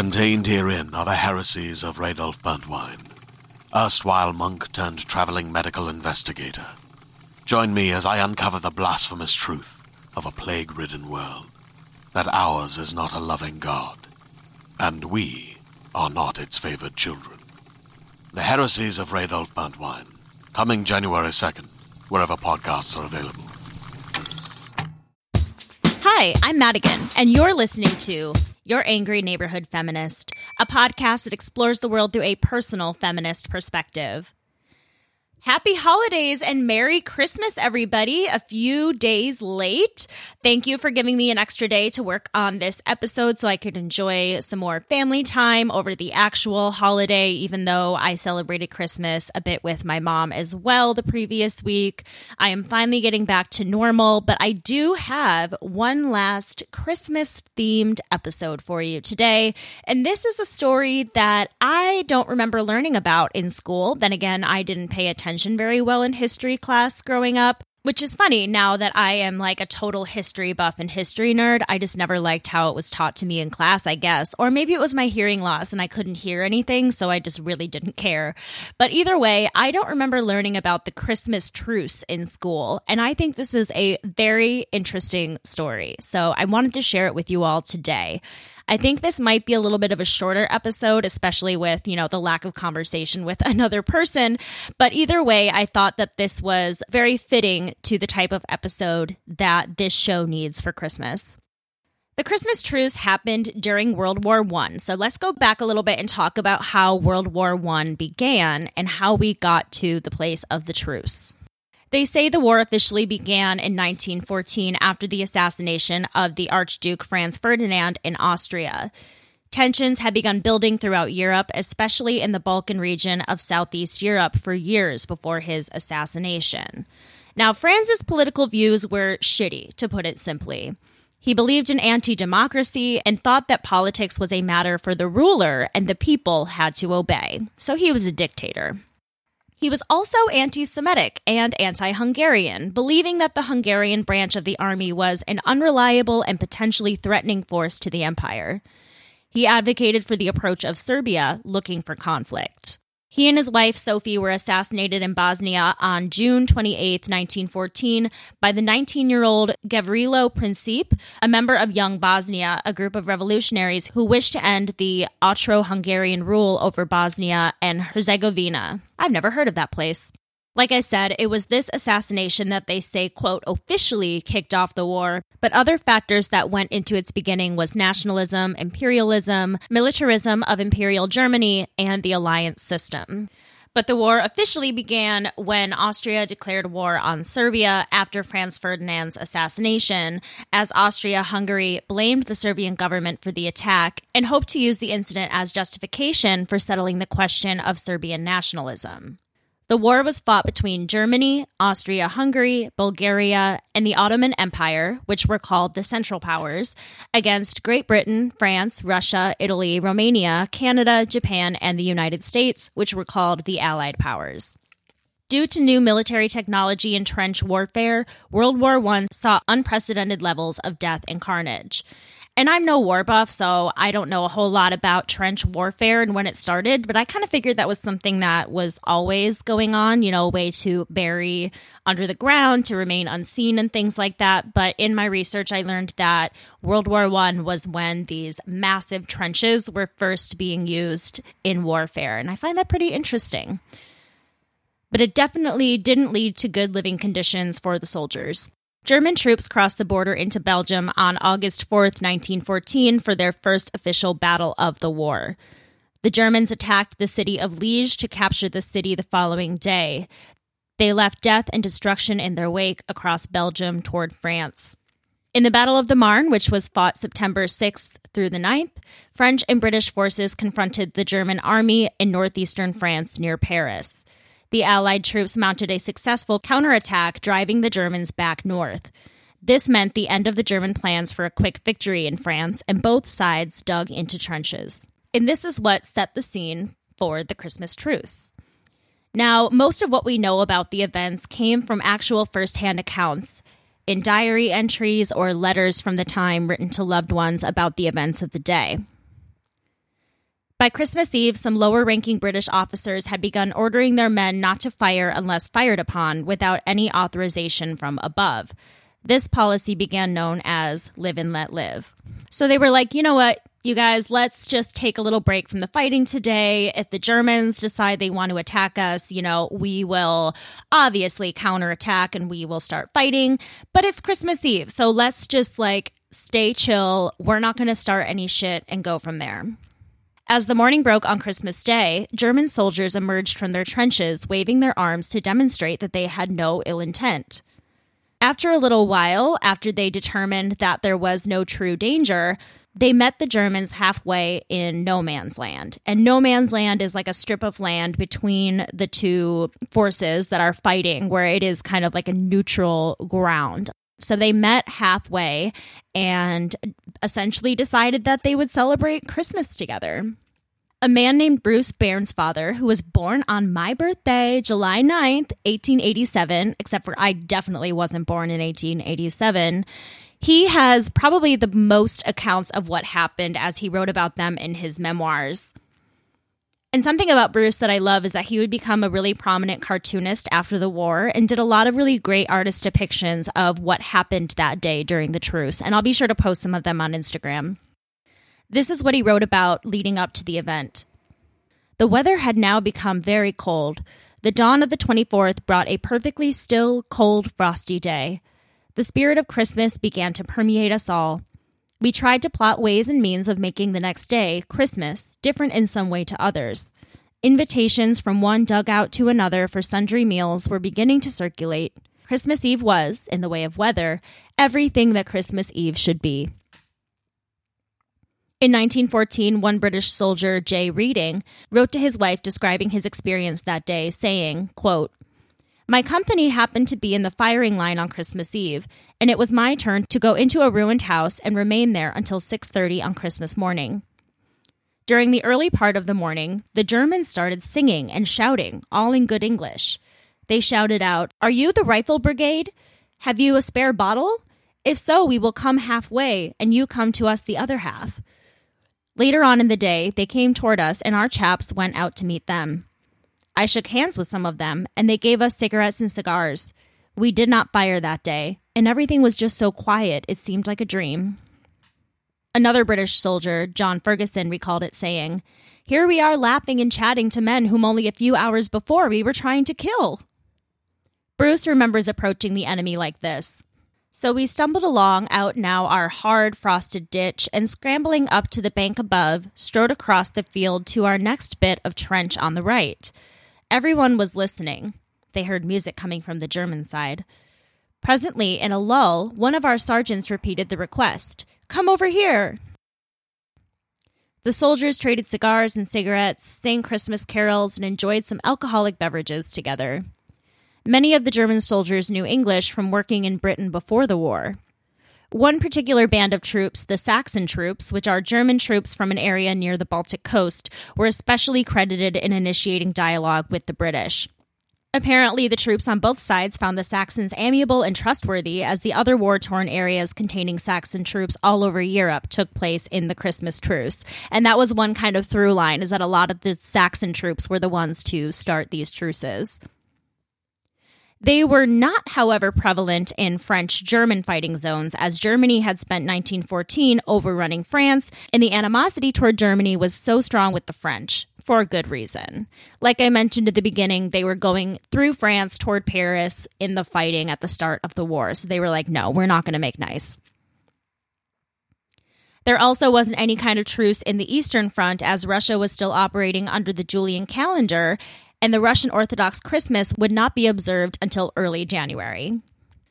Contained herein are the heresies of Radolf Burntwine, erstwhile monk turned traveling medical investigator. Join me as I uncover the blasphemous truth of a plague ridden world that ours is not a loving God, and we are not its favored children. The Heresies of Radolf Burntwine, coming January 2nd, wherever podcasts are available. Hi, I'm Madigan, and you're listening to Your Angry Neighborhood Feminist, a podcast that explores the world through a personal feminist perspective. Happy holidays and Merry Christmas, everybody. A few days late. Thank you for giving me an extra day to work on this episode so I could enjoy some more family time over the actual holiday, even though I celebrated Christmas a bit with my mom as well the previous week. I am finally getting back to normal, but I do have one last Christmas themed episode for you today. And this is a story that I don't remember learning about in school. Then again, I didn't pay attention attention very well in history class growing up. Which is funny now that I am like a total history buff and history nerd. I just never liked how it was taught to me in class, I guess. Or maybe it was my hearing loss and I couldn't hear anything, so I just really didn't care. But either way, I don't remember learning about the Christmas truce in school. And I think this is a very interesting story. So I wanted to share it with you all today. I think this might be a little bit of a shorter episode, especially with, you know, the lack of conversation with another person. But either way, I thought that this was very fitting to the type of episode that this show needs for Christmas. The Christmas truce happened during World War I. So let's go back a little bit and talk about how World War I began and how we got to the place of the truce. They say the war officially began in 1914 after the assassination of the Archduke Franz Ferdinand in Austria. Tensions had begun building throughout Europe, especially in the Balkan region of Southeast Europe, for years before his assassination. Now, Franz's political views were shitty, to put it simply. He believed in anti democracy and thought that politics was a matter for the ruler and the people had to obey. So he was a dictator. He was also anti Semitic and anti Hungarian, believing that the Hungarian branch of the army was an unreliable and potentially threatening force to the empire. He advocated for the approach of Serbia, looking for conflict. He and his wife, Sophie, were assassinated in Bosnia on June 28, 1914, by the 19 year old Gavrilo Princip, a member of Young Bosnia, a group of revolutionaries who wished to end the Austro Hungarian rule over Bosnia and Herzegovina. I've never heard of that place. Like I said, it was this assassination that they say, quote, officially kicked off the war, but other factors that went into its beginning was nationalism, imperialism, militarism of Imperial Germany, and the alliance system. But the war officially began when Austria declared war on Serbia after Franz Ferdinand's assassination, as Austria Hungary blamed the Serbian government for the attack and hoped to use the incident as justification for settling the question of Serbian nationalism. The war was fought between Germany, Austria Hungary, Bulgaria, and the Ottoman Empire, which were called the Central Powers, against Great Britain, France, Russia, Italy, Romania, Canada, Japan, and the United States, which were called the Allied Powers. Due to new military technology and trench warfare, World War I saw unprecedented levels of death and carnage. And I'm no war buff, so I don't know a whole lot about trench warfare and when it started, but I kind of figured that was something that was always going on, you know, a way to bury under the ground to remain unseen and things like that. But in my research, I learned that World War One was when these massive trenches were first being used in warfare. And I find that pretty interesting. But it definitely didn't lead to good living conditions for the soldiers. German troops crossed the border into Belgium on August 4th, 1914, for their first official battle of the war. The Germans attacked the city of Liege to capture the city the following day. They left death and destruction in their wake across Belgium toward France. In the Battle of the Marne, which was fought September 6th through the 9th, French and British forces confronted the German army in northeastern France near Paris. The Allied troops mounted a successful counterattack, driving the Germans back north. This meant the end of the German plans for a quick victory in France, and both sides dug into trenches. And this is what set the scene for the Christmas truce. Now, most of what we know about the events came from actual firsthand accounts in diary entries or letters from the time written to loved ones about the events of the day. By Christmas Eve, some lower ranking British officers had begun ordering their men not to fire unless fired upon without any authorization from above. This policy began known as live and let live. So they were like, you know what, you guys, let's just take a little break from the fighting today. If the Germans decide they want to attack us, you know, we will obviously counterattack and we will start fighting. But it's Christmas Eve. So let's just like stay chill. We're not going to start any shit and go from there. As the morning broke on Christmas Day, German soldiers emerged from their trenches, waving their arms to demonstrate that they had no ill intent. After a little while, after they determined that there was no true danger, they met the Germans halfway in no man's land. And no man's land is like a strip of land between the two forces that are fighting, where it is kind of like a neutral ground. So they met halfway and essentially decided that they would celebrate Christmas together. A man named Bruce Bairnsfather, who was born on my birthday, July 9th, 1887, except for I definitely wasn't born in 1887, he has probably the most accounts of what happened as he wrote about them in his memoirs. And something about Bruce that I love is that he would become a really prominent cartoonist after the war and did a lot of really great artist depictions of what happened that day during the truce. And I'll be sure to post some of them on Instagram. This is what he wrote about leading up to the event. The weather had now become very cold. The dawn of the 24th brought a perfectly still, cold, frosty day. The spirit of Christmas began to permeate us all. We tried to plot ways and means of making the next day, Christmas, different in some way to others. Invitations from one dugout to another for sundry meals were beginning to circulate. Christmas Eve was, in the way of weather, everything that Christmas Eve should be. In 1914, one British soldier, Jay Reading, wrote to his wife describing his experience that day, saying, quote, my company happened to be in the firing line on Christmas Eve, and it was my turn to go into a ruined house and remain there until 6:30 on Christmas morning. During the early part of the morning, the Germans started singing and shouting, all in good English. They shouted out, "Are you the rifle brigade? Have you a spare bottle? If so, we will come halfway and you come to us the other half." Later on in the day, they came toward us and our chaps went out to meet them. I shook hands with some of them, and they gave us cigarettes and cigars. We did not fire that day, and everything was just so quiet it seemed like a dream. Another British soldier, John Ferguson, recalled it saying, Here we are laughing and chatting to men whom only a few hours before we were trying to kill. Bruce remembers approaching the enemy like this. So we stumbled along out now our hard frosted ditch and scrambling up to the bank above, strode across the field to our next bit of trench on the right. Everyone was listening. They heard music coming from the German side. Presently, in a lull, one of our sergeants repeated the request Come over here! The soldiers traded cigars and cigarettes, sang Christmas carols, and enjoyed some alcoholic beverages together. Many of the German soldiers knew English from working in Britain before the war. One particular band of troops, the Saxon troops, which are German troops from an area near the Baltic coast, were especially credited in initiating dialogue with the British. Apparently, the troops on both sides found the Saxons amiable and trustworthy, as the other war torn areas containing Saxon troops all over Europe took place in the Christmas truce. And that was one kind of through line, is that a lot of the Saxon troops were the ones to start these truces. They were not, however, prevalent in French German fighting zones, as Germany had spent 1914 overrunning France, and the animosity toward Germany was so strong with the French for a good reason. Like I mentioned at the beginning, they were going through France toward Paris in the fighting at the start of the war. So they were like, no, we're not going to make nice. There also wasn't any kind of truce in the Eastern Front as Russia was still operating under the Julian calendar and the Russian Orthodox Christmas would not be observed until early January.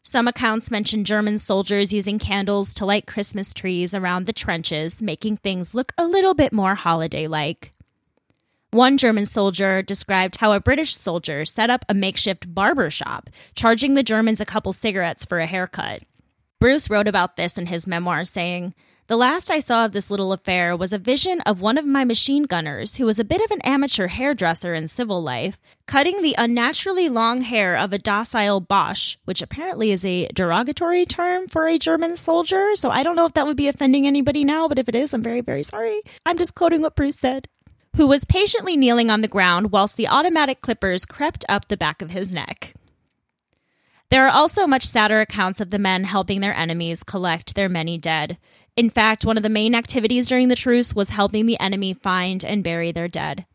Some accounts mention German soldiers using candles to light Christmas trees around the trenches, making things look a little bit more holiday like. One German soldier described how a British soldier set up a makeshift barber shop, charging the Germans a couple cigarettes for a haircut. Bruce wrote about this in his memoir, saying, the last I saw of this little affair was a vision of one of my machine gunners, who was a bit of an amateur hairdresser in civil life, cutting the unnaturally long hair of a docile Boche, which apparently is a derogatory term for a German soldier. So I don't know if that would be offending anybody now, but if it is, I'm very, very sorry. I'm just quoting what Bruce said. Who was patiently kneeling on the ground whilst the automatic clippers crept up the back of his neck. There are also much sadder accounts of the men helping their enemies collect their many dead. In fact, one of the main activities during the truce was helping the enemy find and bury their dead.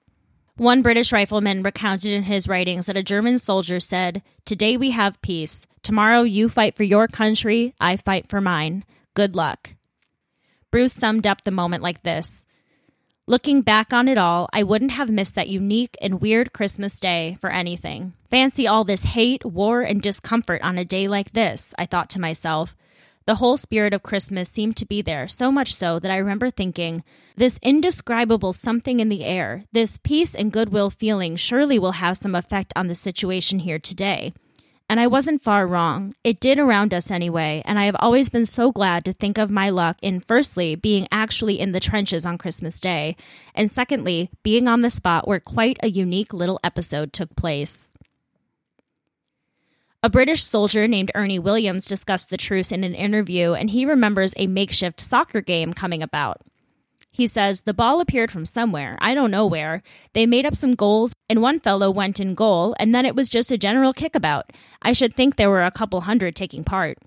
One British rifleman recounted in his writings that a German soldier said, Today we have peace. Tomorrow you fight for your country, I fight for mine. Good luck. Bruce summed up the moment like this Looking back on it all, I wouldn't have missed that unique and weird Christmas day for anything. Fancy all this hate, war, and discomfort on a day like this, I thought to myself. The whole spirit of Christmas seemed to be there, so much so that I remember thinking, this indescribable something in the air, this peace and goodwill feeling surely will have some effect on the situation here today. And I wasn't far wrong. It did around us anyway, and I have always been so glad to think of my luck in firstly being actually in the trenches on Christmas Day, and secondly, being on the spot where quite a unique little episode took place. A British soldier named Ernie Williams discussed the truce in an interview, and he remembers a makeshift soccer game coming about. He says, The ball appeared from somewhere, I don't know where. They made up some goals, and one fellow went in goal, and then it was just a general kickabout. I should think there were a couple hundred taking part.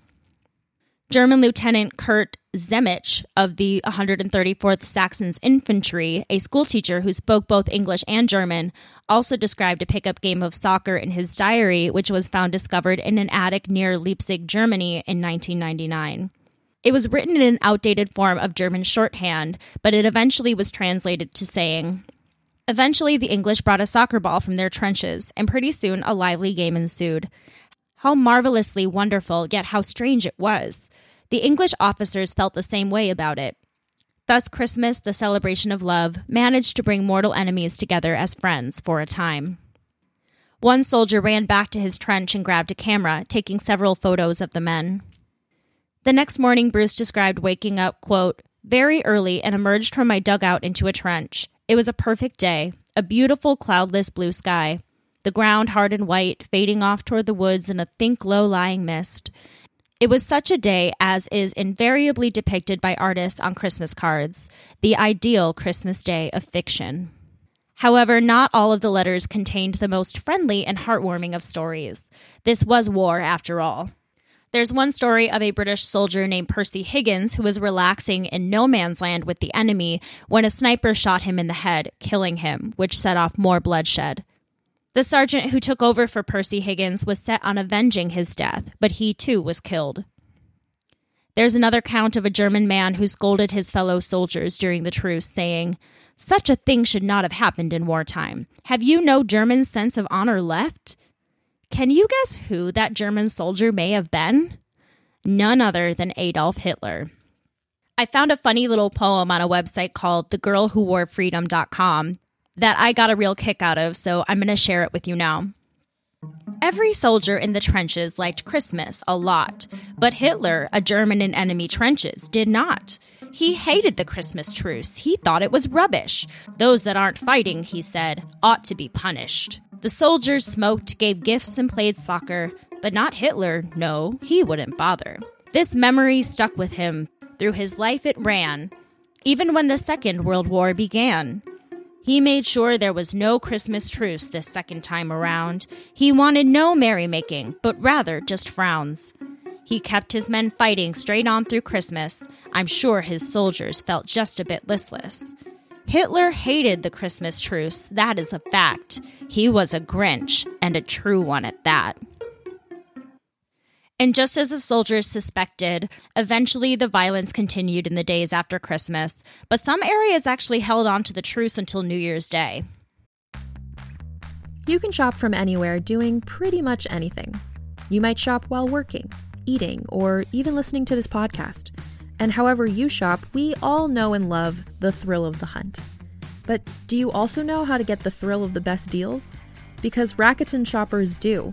German Lieutenant Kurt Zehmisch of the 134th Saxons Infantry, a schoolteacher who spoke both English and German, also described a pickup game of soccer in his diary, which was found discovered in an attic near Leipzig, Germany in 1999. It was written in an outdated form of German shorthand, but it eventually was translated to saying, Eventually, the English brought a soccer ball from their trenches, and pretty soon a lively game ensued. How marvelously wonderful, yet how strange it was. The English officers felt the same way about it. Thus, Christmas, the celebration of love, managed to bring mortal enemies together as friends for a time. One soldier ran back to his trench and grabbed a camera, taking several photos of the men. The next morning, Bruce described waking up, quote, very early and emerged from my dugout into a trench. It was a perfect day, a beautiful cloudless blue sky the ground hard and white, fading off toward the woods in a thick, low lying mist. It was such a day as is invariably depicted by artists on Christmas cards, the ideal Christmas day of fiction. However, not all of the letters contained the most friendly and heartwarming of stories. This was war, after all. There's one story of a British soldier named Percy Higgins who was relaxing in no man's land with the enemy when a sniper shot him in the head, killing him, which set off more bloodshed. The sergeant who took over for Percy Higgins was set on avenging his death, but he too was killed. There's another count of a German man who scolded his fellow soldiers during the truce, saying, Such a thing should not have happened in wartime. Have you no German sense of honor left? Can you guess who that German soldier may have been? None other than Adolf Hitler. I found a funny little poem on a website called thegirlwhoworefreedom.com that I got a real kick out of, so I'm going to share it with you now. Every soldier in the trenches liked Christmas a lot, but Hitler, a German in enemy trenches, did not. He hated the Christmas truce. He thought it was rubbish. Those that aren't fighting, he said, ought to be punished. The soldiers smoked, gave gifts, and played soccer, but not Hitler. No, he wouldn't bother. This memory stuck with him. Through his life, it ran, even when the Second World War began. He made sure there was no Christmas truce this second time around. He wanted no merrymaking, but rather just frowns. He kept his men fighting straight on through Christmas. I'm sure his soldiers felt just a bit listless. Hitler hated the Christmas truce, that is a fact. He was a Grinch, and a true one at that. And just as the soldiers suspected, eventually the violence continued in the days after Christmas, but some areas actually held on to the truce until New Year's Day. You can shop from anywhere doing pretty much anything. You might shop while working, eating, or even listening to this podcast. And however you shop, we all know and love the thrill of the hunt. But do you also know how to get the thrill of the best deals? Because Rakuten shoppers do.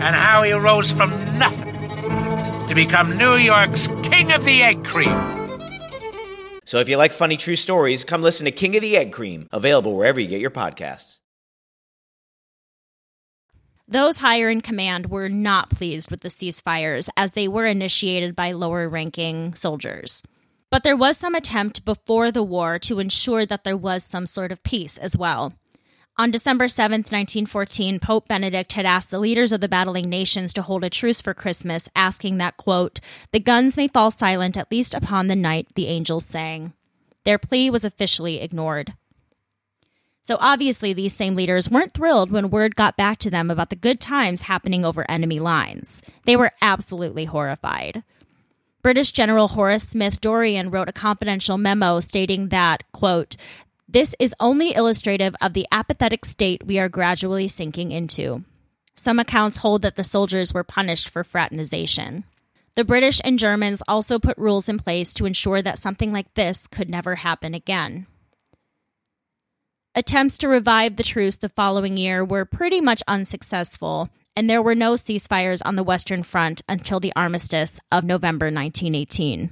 and how he rose from nothing to become New York's King of the Egg Cream. So if you like funny true stories, come listen to King of the Egg Cream, available wherever you get your podcasts. Those higher in command were not pleased with the ceasefires as they were initiated by lower ranking soldiers. But there was some attempt before the war to ensure that there was some sort of peace as well. On December 7th, 1914, Pope Benedict had asked the leaders of the battling nations to hold a truce for Christmas, asking that, quote, the guns may fall silent at least upon the night the angels sang. Their plea was officially ignored. So obviously, these same leaders weren't thrilled when word got back to them about the good times happening over enemy lines. They were absolutely horrified. British General Horace Smith Dorrien wrote a confidential memo stating that, quote, this is only illustrative of the apathetic state we are gradually sinking into. Some accounts hold that the soldiers were punished for fraternization. The British and Germans also put rules in place to ensure that something like this could never happen again. Attempts to revive the truce the following year were pretty much unsuccessful, and there were no ceasefires on the Western Front until the armistice of November 1918.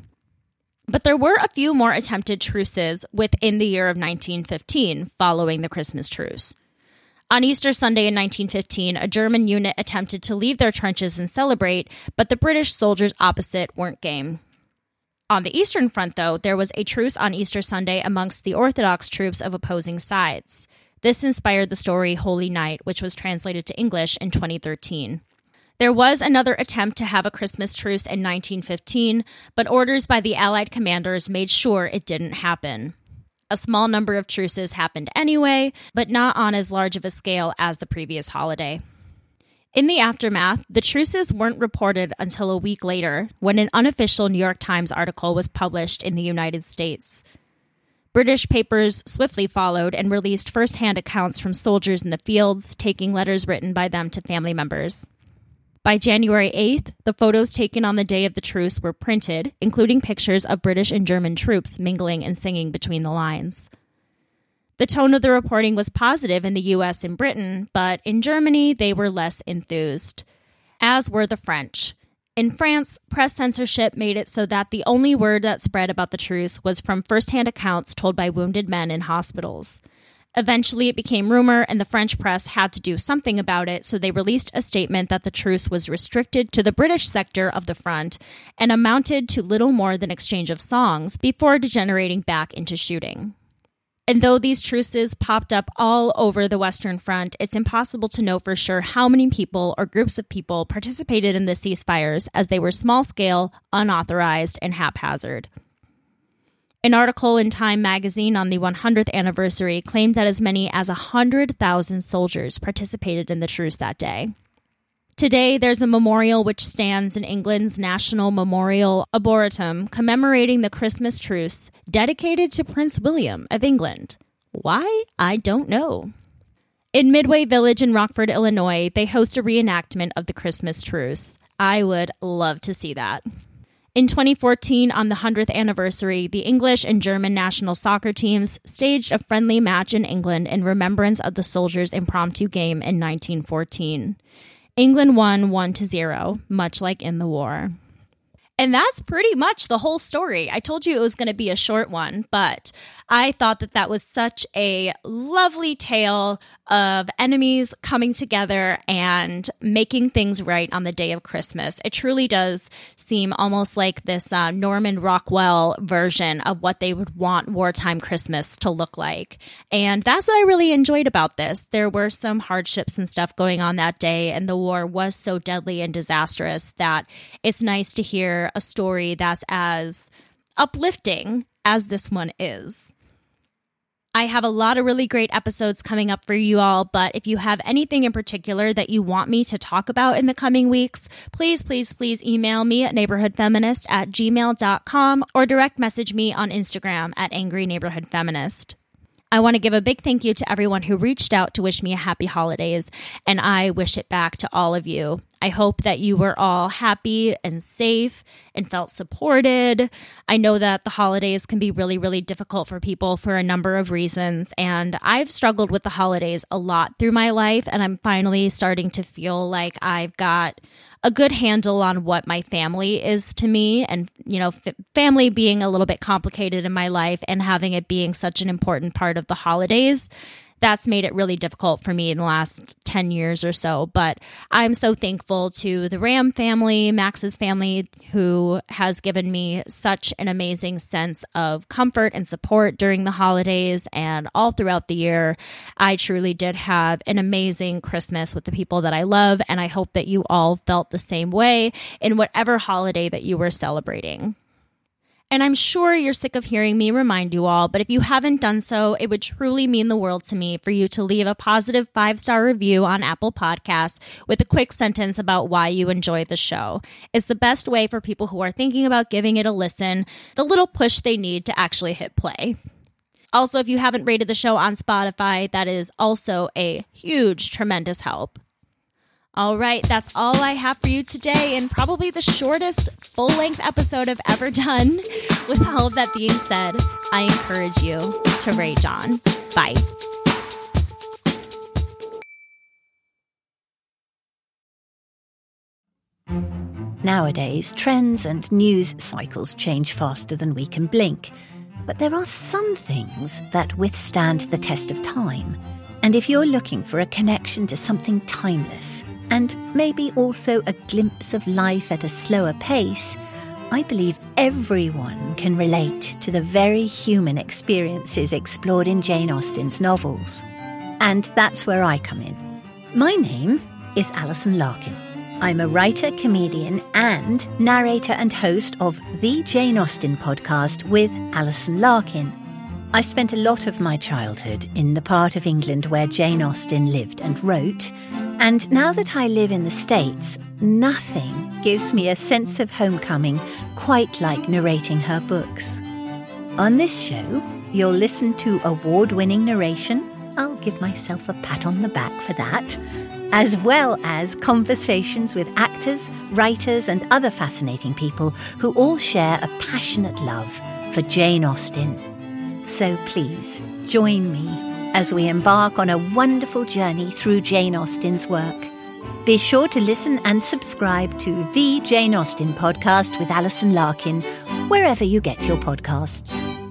But there were a few more attempted truces within the year of 1915 following the Christmas truce. On Easter Sunday in 1915, a German unit attempted to leave their trenches and celebrate, but the British soldiers opposite weren't game. On the Eastern Front, though, there was a truce on Easter Sunday amongst the Orthodox troops of opposing sides. This inspired the story Holy Night, which was translated to English in 2013. There was another attempt to have a Christmas truce in 1915, but orders by the Allied commanders made sure it didn't happen. A small number of truces happened anyway, but not on as large of a scale as the previous holiday. In the aftermath, the truces weren't reported until a week later when an unofficial New York Times article was published in the United States. British papers swiftly followed and released firsthand accounts from soldiers in the fields, taking letters written by them to family members. By January 8th, the photos taken on the day of the truce were printed, including pictures of British and German troops mingling and singing between the lines. The tone of the reporting was positive in the US and Britain, but in Germany, they were less enthused, as were the French. In France, press censorship made it so that the only word that spread about the truce was from firsthand accounts told by wounded men in hospitals. Eventually, it became rumor, and the French press had to do something about it, so they released a statement that the truce was restricted to the British sector of the front and amounted to little more than exchange of songs before degenerating back into shooting. And though these truces popped up all over the Western Front, it's impossible to know for sure how many people or groups of people participated in the ceasefires as they were small scale, unauthorized, and haphazard. An article in Time magazine on the 100th anniversary claimed that as many as 100,000 soldiers participated in the truce that day. Today, there's a memorial which stands in England's National Memorial Arboretum commemorating the Christmas truce dedicated to Prince William of England. Why? I don't know. In Midway Village in Rockford, Illinois, they host a reenactment of the Christmas truce. I would love to see that. In 2014, on the 100th anniversary, the English and German national soccer teams staged a friendly match in England in remembrance of the soldiers' impromptu game in 1914. England won 1 to 0, much like in the war. And that's pretty much the whole story. I told you it was going to be a short one, but I thought that that was such a lovely tale of enemies coming together and making things right on the day of Christmas. It truly does seem almost like this uh, Norman Rockwell version of what they would want wartime Christmas to look like. And that's what I really enjoyed about this. There were some hardships and stuff going on that day, and the war was so deadly and disastrous that it's nice to hear a story that's as uplifting as this one is. I have a lot of really great episodes coming up for you all, but if you have anything in particular that you want me to talk about in the coming weeks, please, please, please email me at neighborhoodfeminist at gmail.com or direct message me on Instagram at angry neighborhood feminist. I want to give a big thank you to everyone who reached out to wish me a happy holidays, and I wish it back to all of you. I hope that you were all happy and safe and felt supported. I know that the holidays can be really, really difficult for people for a number of reasons. And I've struggled with the holidays a lot through my life. And I'm finally starting to feel like I've got a good handle on what my family is to me. And, you know, f- family being a little bit complicated in my life and having it being such an important part of the holidays that's made it really difficult for me in the last 10 years or so. But I'm so thankful to the Ram family, Max's family, who has given me such an amazing sense of comfort and support during the holidays and all throughout the year. I truly did have an amazing Christmas with the people that I love. And I hope that you all felt the same way in whatever holiday that you were celebrating. And I'm sure you're sick of hearing me remind you all, but if you haven't done so, it would truly mean the world to me for you to leave a positive five star review on Apple Podcasts with a quick sentence about why you enjoy the show. It's the best way for people who are thinking about giving it a listen, the little push they need to actually hit play. Also, if you haven't rated the show on Spotify, that is also a huge, tremendous help. All right, that's all I have for you today, and probably the shortest full length episode I've ever done. With all of that being said, I encourage you to rage on. Bye. Nowadays, trends and news cycles change faster than we can blink. But there are some things that withstand the test of time. And if you're looking for a connection to something timeless, and maybe also a glimpse of life at a slower pace, I believe everyone can relate to the very human experiences explored in Jane Austen's novels. And that's where I come in. My name is Alison Larkin. I'm a writer, comedian, and narrator and host of the Jane Austen podcast with Alison Larkin. I spent a lot of my childhood in the part of England where Jane Austen lived and wrote, and now that I live in the States, nothing gives me a sense of homecoming quite like narrating her books. On this show, you'll listen to award winning narration. I'll give myself a pat on the back for that as well as conversations with actors, writers, and other fascinating people who all share a passionate love for Jane Austen. So please join me as we embark on a wonderful journey through Jane Austen's work. Be sure to listen and subscribe to the Jane Austen podcast with Alison Larkin, wherever you get your podcasts.